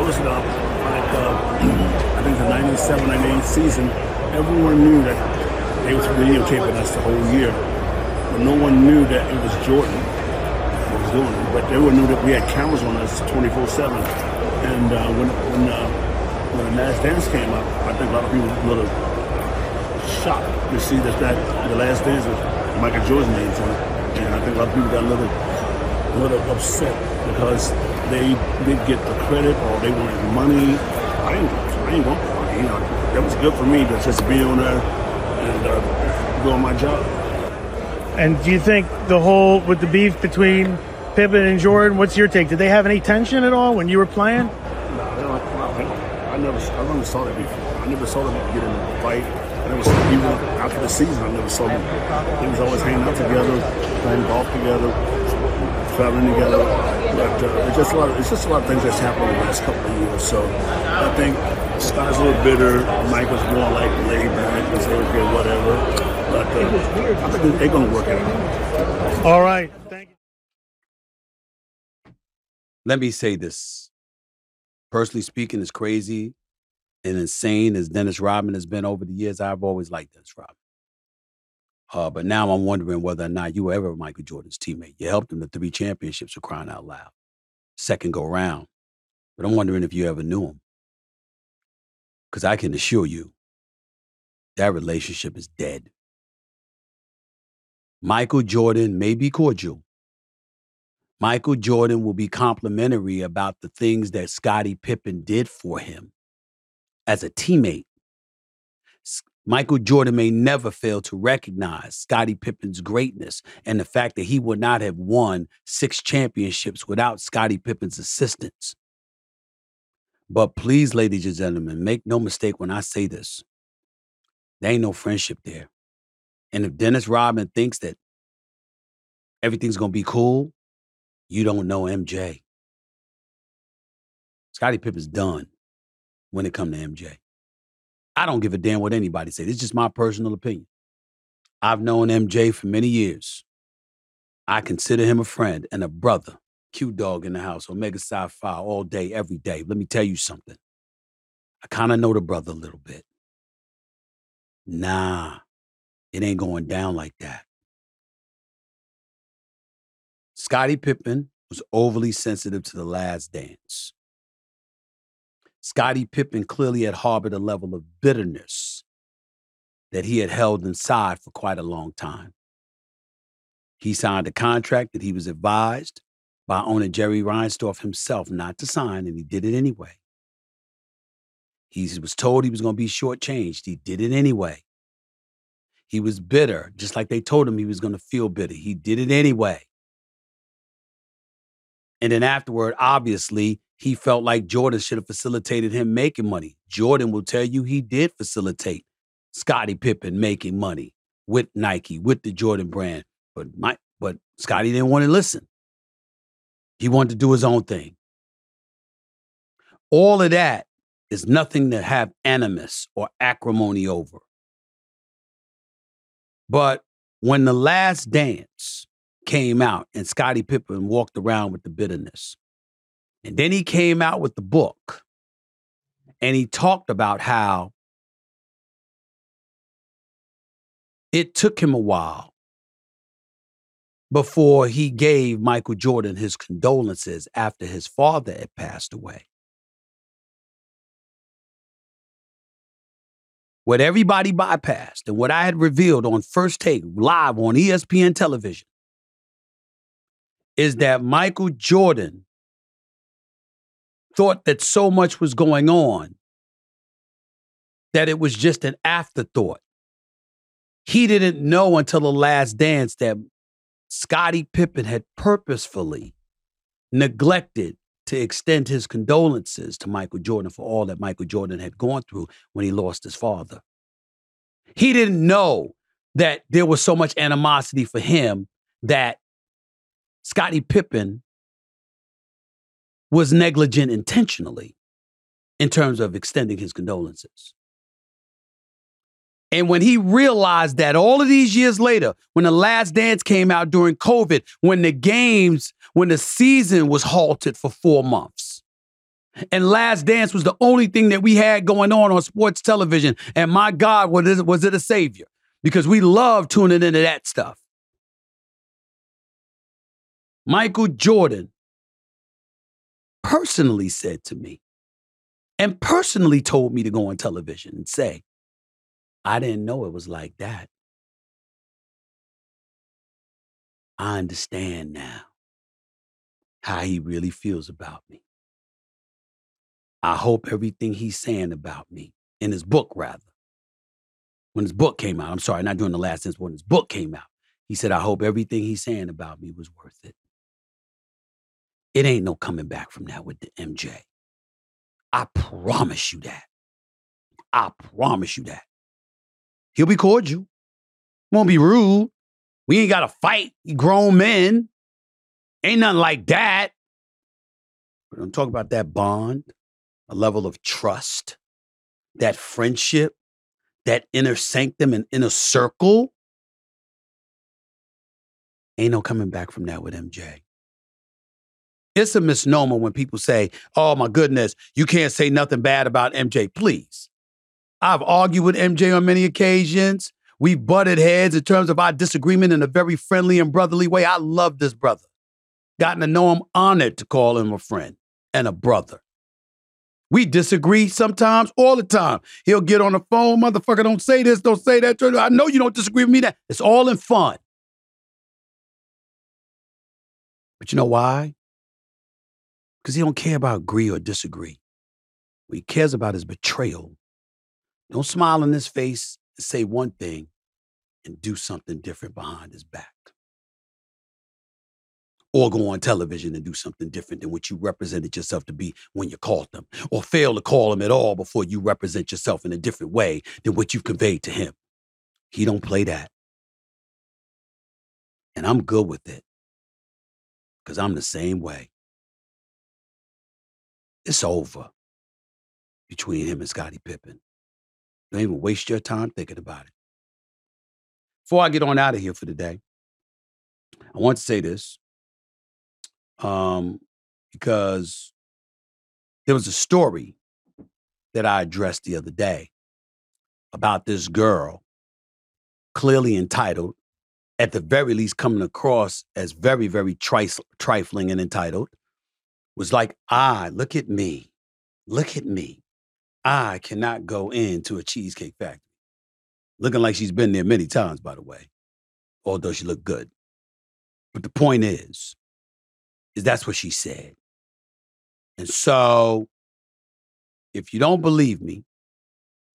S4: that was a, like uh, I think the 97, 98 season, everyone knew that they was videotaping us the whole year. But no one knew that it was Jordan that was doing it. But everyone knew that we had cameras on us 24-7. And uh, when when uh, when the Last Dance came up, I think a lot of people were a little shocked to see that, that the Last Dance was Michael Jordan's name on it. And I think a lot of people got a little, a little upset because they did get the credit or they wanted money. I didn't I ain't want You know, that was good for me to just be on there and uh, doing my job.
S3: And do you think the whole with the beef between Pippen and Jordan? What's your take? Did they have any tension at all when you were playing? No,
S4: I never, I never saw that before. I never saw them get in a fight. I never saw even after the season. I never saw them. They was always hanging out together, playing golf together, traveling together. But uh, it's just a lot. Of, it's just a lot of things that's happened in the last couple of years. So I think Scott's a little bitter. Mike was more like laid back and say, okay, whatever. But uh, I think they're going to work it out.
S3: All right. Thank you.
S1: Let me say this. Personally speaking, as crazy and insane as Dennis Rodman has been over the years, I've always liked Dennis Rodman. Uh, but now I'm wondering whether or not you were ever Michael Jordan's teammate. You helped him to three championships for crying out loud, second go round. But I'm wondering if you ever knew him. Because I can assure you, that relationship is dead. Michael Jordan may be cordial, Michael Jordan will be complimentary about the things that Scottie Pippen did for him as a teammate. Michael Jordan may never fail to recognize Scottie Pippen's greatness and the fact that he would not have won six championships without Scottie Pippen's assistance. But please, ladies and gentlemen, make no mistake when I say this. There ain't no friendship there. And if Dennis Rodman thinks that everything's gonna be cool, you don't know MJ. Scottie Pippen's done when it come to MJ. I don't give a damn what anybody says. It's just my personal opinion. I've known MJ for many years. I consider him a friend and a brother. Q Dog in the house, Omega Psi Phi all day, every day. Let me tell you something. I kind of know the brother a little bit. Nah, it ain't going down like that. Scottie Pippen was overly sensitive to the last dance. Scottie Pippen clearly had harbored a level of bitterness that he had held inside for quite a long time. He signed a contract that he was advised by owner Jerry Reinsdorf himself not to sign, and he did it anyway. He was told he was going to be shortchanged. He did it anyway. He was bitter, just like they told him he was going to feel bitter. He did it anyway. And then afterward, obviously, he felt like Jordan should have facilitated him making money. Jordan will tell you he did facilitate Scottie Pippen making money with Nike, with the Jordan brand. But my, but Scottie didn't want to listen. He wanted to do his own thing. All of that is nothing to have animus or acrimony over. But when the last dance came out and Scottie Pippen walked around with the bitterness, and then he came out with the book and he talked about how it took him a while before he gave Michael Jordan his condolences after his father had passed away. What everybody bypassed and what I had revealed on First Take live on ESPN television is that Michael Jordan thought that so much was going on that it was just an afterthought. He didn't know until the last dance that Scottie Pippen had purposefully neglected to extend his condolences to Michael Jordan for all that Michael Jordan had gone through when he lost his father. He didn't know that there was so much animosity for him that Scottie Pippen was negligent intentionally in terms of extending his condolences. And when he realized that all of these years later, when the last dance came out during COVID, when the games, when the season was halted for four months, and Last Dance was the only thing that we had going on on sports television. And my God, was it, was it a savior? Because we love tuning into that stuff. Michael Jordan personally said to me and personally told me to go on television and say, I didn't know it was like that. I understand now how he really feels about me. I hope everything he's saying about me in his book, rather, when his book came out, I'm sorry, not during the last sentence, when his book came out, he said, I hope everything he's saying about me was worth it. It ain't no coming back from that with the MJ. I promise you that. I promise you that. He'll be cordial. Won't be rude. We ain't got to fight grown men. Ain't nothing like that. But I'm talking about that bond, a level of trust, that friendship, that inner sanctum and inner circle. Ain't no coming back from that with MJ. It's a misnomer when people say, oh my goodness, you can't say nothing bad about MJ. Please. I've argued with MJ on many occasions. We've butted heads in terms of our disagreement in a very friendly and brotherly way. I love this brother. Gotten to know him, honored to call him a friend and a brother. We disagree sometimes, all the time. He'll get on the phone, motherfucker, don't say this, don't say that. I know you don't disagree with me. That it's all in fun. But you know why? Because he don't care about agree or disagree. What he cares about is betrayal. Don't smile in his face and say one thing and do something different behind his back. Or go on television and do something different than what you represented yourself to be when you called them. Or fail to call him at all before you represent yourself in a different way than what you've conveyed to him. He don't play that. And I'm good with it. Because I'm the same way. It's over between him and Scottie Pippen. Don't even waste your time thinking about it. Before I get on out of here for the day, I want to say this um, because there was a story that I addressed the other day about this girl, clearly entitled, at the very least coming across as very, very trifling and entitled, was like, ah, look at me. Look at me. I cannot go into a cheesecake factory. Looking like she's been there many times, by the way, although she looked good. But the point is, is that's what she said. And so, if you don't believe me,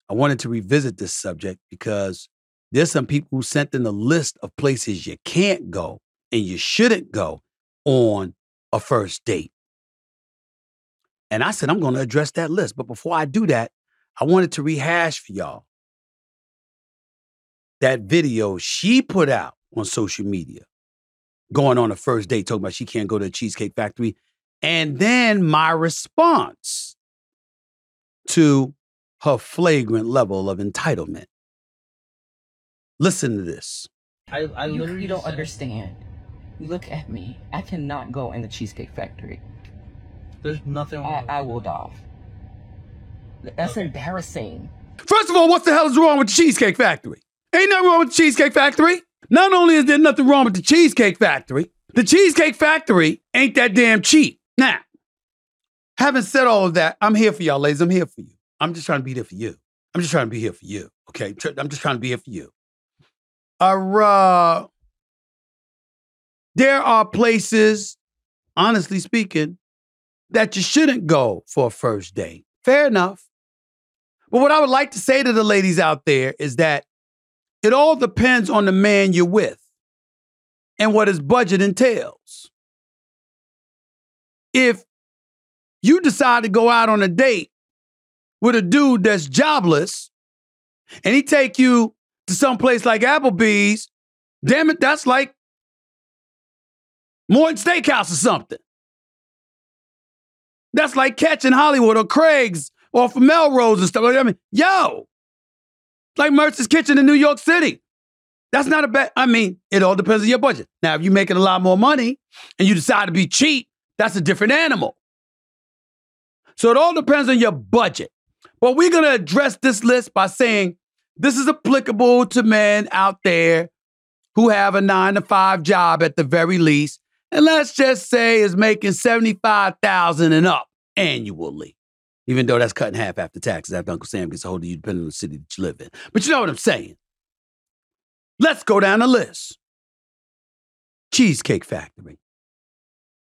S1: I wanted to revisit this subject because there's some people who sent in a list of places you can't go and you shouldn't go on a first date. And I said, I'm going to address that list. But before I do that, I wanted to rehash for y'all that video she put out on social media going on a first date, talking about she can't go to a Cheesecake Factory. And then my response to her flagrant level of entitlement. Listen to this.
S5: I, I literally don't understand. Look at me. I cannot go in the Cheesecake Factory.
S6: There's nothing wrong.
S5: I, I will die. That's embarrassing.
S1: First of all, what the hell is wrong with the Cheesecake Factory? Ain't nothing wrong with the Cheesecake Factory. Not only is there nothing wrong with the Cheesecake Factory, the Cheesecake Factory ain't that damn cheap. Now, having said all of that, I'm here for y'all, ladies. I'm here for you. I'm just trying to be there for you. I'm just trying to be here for you. Okay. I'm just trying to be here for you. Uh, there are places, honestly speaking, that you shouldn't go for a first date. Fair enough. But what I would like to say to the ladies out there is that it all depends on the man you're with and what his budget entails. If you decide to go out on a date with a dude that's jobless and he take you to some place like Applebee's, damn it, that's like more Morton Steakhouse or something. That's like catching Hollywood or Craig's or from Melrose and stuff. I mean, yo, like Mercer's Kitchen in New York City. That's not a bad, I mean, it all depends on your budget. Now, if you're making a lot more money and you decide to be cheap, that's a different animal. So it all depends on your budget. But we're going to address this list by saying this is applicable to men out there who have a nine to five job at the very least. And let's just say is making 75,000 and up annually even though that's cut in half after taxes after Uncle Sam gets a hold of you, depending on the city that you live in. But you know what I'm saying? Let's go down the list. Cheesecake Factory.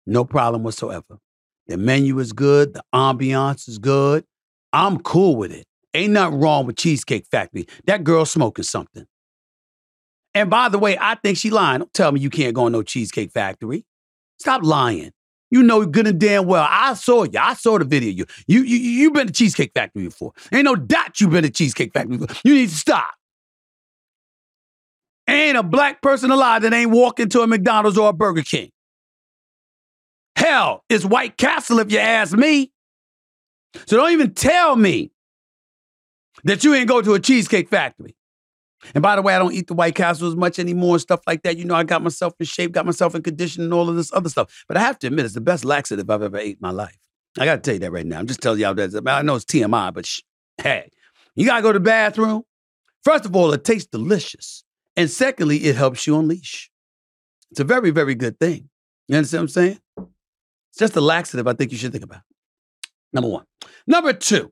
S1: No problem whatsoever. The menu is good, the ambiance is good. I'm cool with it. Ain't nothing wrong with Cheesecake Factory. That girl smoking something. And by the way, I think she lying. Don't tell me you can't go on no Cheesecake Factory. Stop lying. You know good and damn well. I saw you. I saw the video. You you you you been to Cheesecake Factory before. Ain't no doubt you been to Cheesecake Factory before. You need to stop. Ain't a black person alive that ain't walking to a McDonald's or a Burger King. Hell, it's White Castle if you ask me. So don't even tell me that you ain't go to a Cheesecake Factory. And by the way, I don't eat the White Castle as much anymore and stuff like that. You know, I got myself in shape, got myself in condition, and all of this other stuff. But I have to admit, it's the best laxative I've ever ate in my life. I got to tell you that right now. I'm just telling y'all that. I know it's TMI, but sh- hey, you got to go to the bathroom. First of all, it tastes delicious. And secondly, it helps you unleash. It's a very, very good thing. You understand what I'm saying? It's just a laxative I think you should think about. Number one. Number two,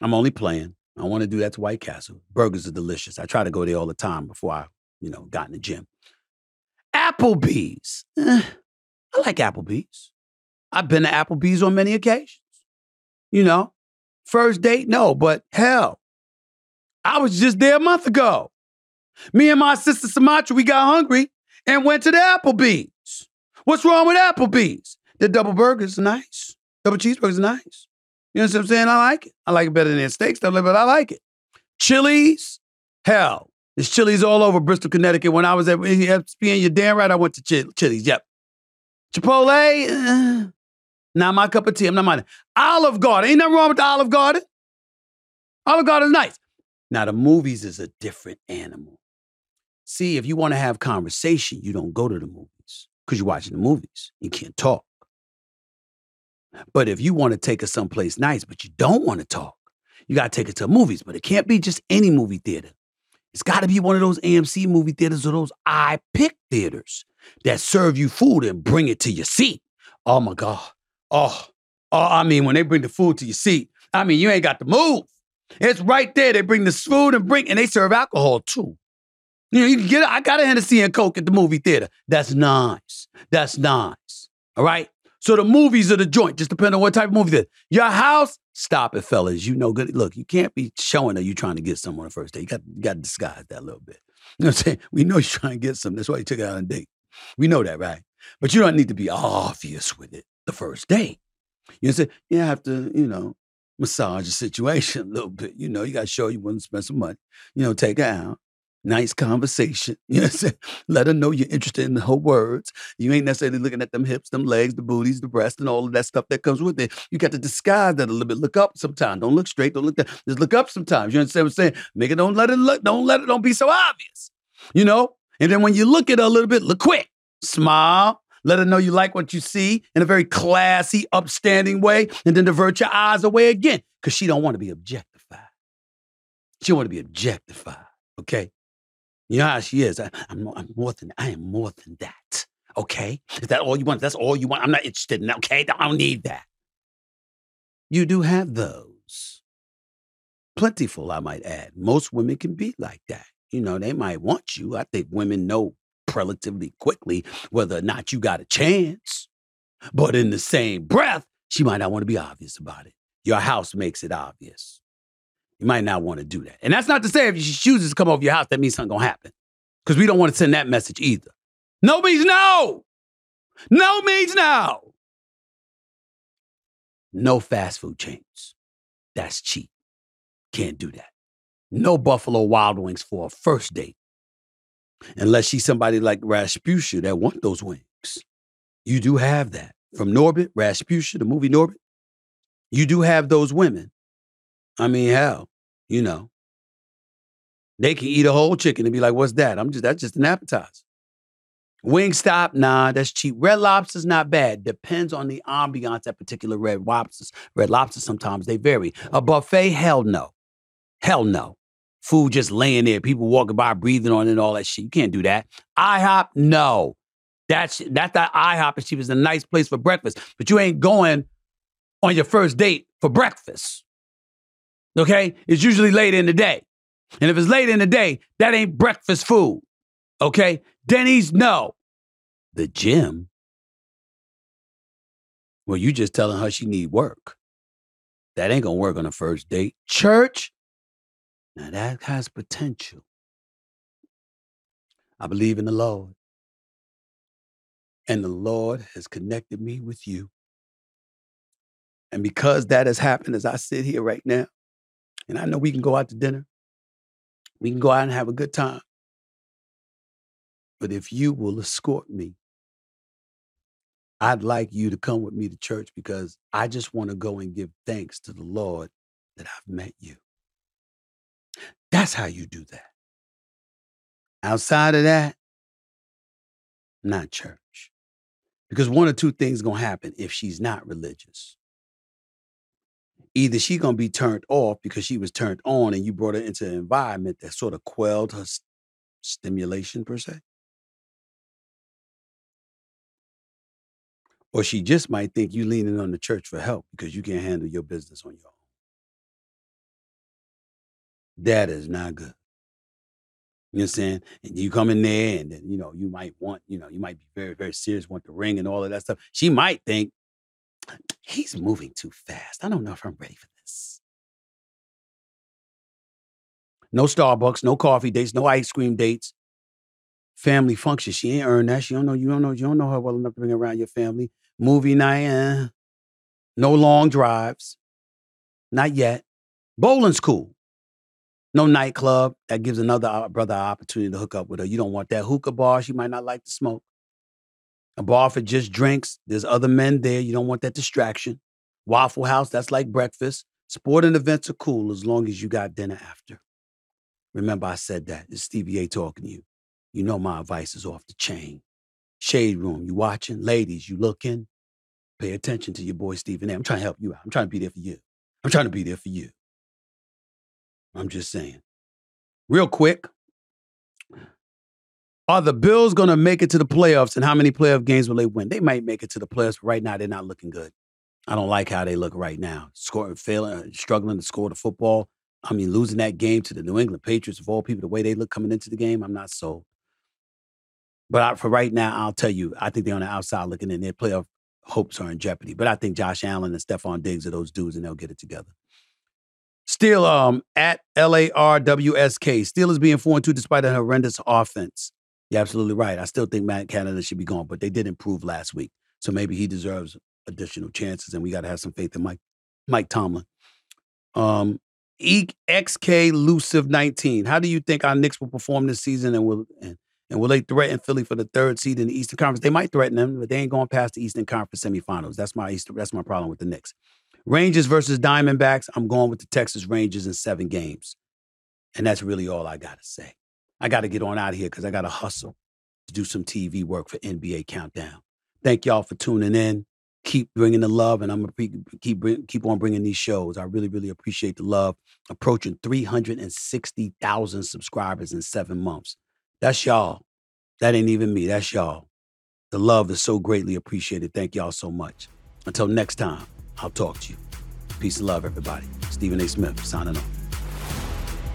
S1: I'm only playing. I want to do that to White Castle. Burgers are delicious. I try to go there all the time before I, you know, got in the gym. Applebee's. Eh, I like Applebee's. I've been to Applebee's on many occasions. You know, first date, no, but hell, I was just there a month ago. Me and my sister Sumatra, we got hungry and went to the Applebee's. What's wrong with Applebee's? The double burgers are nice. Double cheeseburgers are nice. You know what I'm saying? I like it. I like it better than steak stuff, but I like it. Chili's, hell, there's Chili's all over Bristol, Connecticut. When I was at ESPN, you're damn right I went to Ch- Chili's. Yep. Chipotle, uh, not my cup of tea. I'm not minding. Olive Garden, ain't nothing wrong with the Olive Garden. Olive Garden's nice. Now, the movies is a different animal. See, if you want to have conversation, you don't go to the movies because you're watching the movies. You can't talk. But if you want to take it someplace nice, but you don't want to talk, you got to take it to movies. But it can't be just any movie theater. It's got to be one of those AMC movie theaters or those I pick theaters that serve you food and bring it to your seat. Oh my God. Oh, oh, I mean, when they bring the food to your seat, I mean, you ain't got to move. It's right there. They bring the food and bring, and they serve alcohol too. You know, you can get. I got a Hennessy and Coke at the movie theater. That's nice. That's nice. All right. So the movies are the joint, just depending on what type of movie it is. Your house, stop it, fellas. You know good. Look, you can't be showing that you're trying to get someone on the first date. You got, you got to disguise that a little bit. You know what I'm saying? We know you're trying to get some. That's why you took it out on a date. We know that, right? But you don't need to be obvious with it the first date. You know, say you have to, you know, massage the situation a little bit. You know, you got to show you want to spend some money. You know, take out nice conversation. You know Let her know you're interested in her words. You ain't necessarily looking at them hips, them legs, the booties, the breasts, and all of that stuff that comes with it. You got to disguise that a little bit. Look up sometimes. Don't look straight. Don't look down. Just look up sometimes. You understand what I'm saying? Make it don't let it look, don't let it don't be so obvious. You know? And then when you look at her a little bit, look quick. Smile. Let her know you like what you see in a very classy, upstanding way, and then divert your eyes away again. Because she don't want to be objectified. She want to be objectified. Okay? You know how she is. I, am I'm more than I am more than that. Okay, is that all you want? That's all you want. I'm not interested in that. Okay, I don't need that. You do have those. Plentiful, I might add. Most women can be like that. You know, they might want you. I think women know relatively quickly whether or not you got a chance. But in the same breath, she might not want to be obvious about it. Your house makes it obvious. You might not want to do that. And that's not to say if she chooses to come over your house, that means something gonna happen. Because we don't want to send that message either. No means no. No means no. No fast food chains. That's cheap. Can't do that. No Buffalo Wild Wings for a first date. Unless she's somebody like Rasputia that want those wings. You do have that. From Norbit, Rasputia, the movie Norbit, you do have those women I mean, hell, you know, they can eat a whole chicken and be like, "What's that?" I'm just that's just an appetizer. Wingstop, nah, that's cheap. Red Lobster's not bad. Depends on the ambiance at particular Red Lobsters. Red Lobster sometimes they vary. A buffet, hell no, hell no. Food just laying there, people walking by, breathing on it, and all that shit. You can't do that. IHOP, no. That's that's that IHOP is cheap. It's a nice place for breakfast, but you ain't going on your first date for breakfast. Okay? It's usually late in the day. And if it's late in the day, that ain't breakfast food. Okay? Denny's, no. The gym. Well, you just telling her she need work. That ain't gonna work on a first date. Church, now that has potential. I believe in the Lord. And the Lord has connected me with you. And because that has happened as I sit here right now, and I know we can go out to dinner. We can go out and have a good time. But if you will escort me, I'd like you to come with me to church because I just want to go and give thanks to the Lord that I've met you. That's how you do that. Outside of that, not church. Because one or two things going to happen if she's not religious either she's gonna be turned off because she was turned on and you brought her into an environment that sort of quelled her st- stimulation per se. Or she just might think you leaning on the church for help because you can't handle your business on your own. That is not good. You know what I'm saying? And you come in there and then, you know, you might want, you know, you might be very, very serious, want the ring and all of that stuff. She might think, he's moving too fast. I don't know if I'm ready for this. No Starbucks, no coffee dates, no ice cream dates. Family function. She ain't earned that. She don't know, you don't know, you don't know her well enough to bring around your family. Movie night, eh. No long drives. Not yet. Bowling's cool. No nightclub. That gives another brother opportunity to hook up with her. You don't want that hookah bar. She might not like to smoke. A bar for just drinks. There's other men there. You don't want that distraction. Waffle House, that's like breakfast. Sporting events are cool as long as you got dinner after. Remember, I said that. It's Stevie A talking to you. You know my advice is off the chain. Shade room, you watching? Ladies, you looking? Pay attention to your boy Stephen A. I'm trying to help you out. I'm trying to be there for you. I'm trying to be there for you. I'm just saying. Real quick, are the Bills going to make it to the playoffs and how many playoff games will they win? They might make it to the playoffs, right now they're not looking good. I don't like how they look right now. Scoring, failing, struggling to score the football. I mean, losing that game to the New England Patriots of all people, the way they look coming into the game, I'm not sold. But I, for right now, I'll tell you, I think they're on the outside looking in. Their playoff hopes are in jeopardy. But I think Josh Allen and Stefon Diggs are those dudes, and they'll get it together. Still, um, at LARWSK, still is being 4 2 despite a horrendous offense. You're absolutely right. I still think Matt Canada should be gone, but they did improve last week. So maybe he deserves additional chances, and we got to have some faith in Mike Mike Tomlin. Um, XK Lucive 19. How do you think our Knicks will perform this season and will and, and will they threaten Philly for the third seed in the Eastern Conference? They might threaten them, but they ain't going past the Eastern Conference semifinals. That's my Eastern, that's my problem with the Knicks. Rangers versus Diamondbacks. I'm going with the Texas Rangers in seven games. And that's really all I got to say. I got to get on out of here because I got to hustle to do some TV work for NBA Countdown. Thank y'all for tuning in. Keep bringing the love, and I'm gonna keep keep on bringing these shows. I really, really appreciate the love. Approaching 360,000 subscribers in seven months. That's y'all. That ain't even me. That's y'all. The love is so greatly appreciated. Thank y'all so much. Until next time, I'll talk to you. Peace and love, everybody. Stephen A. Smith signing off.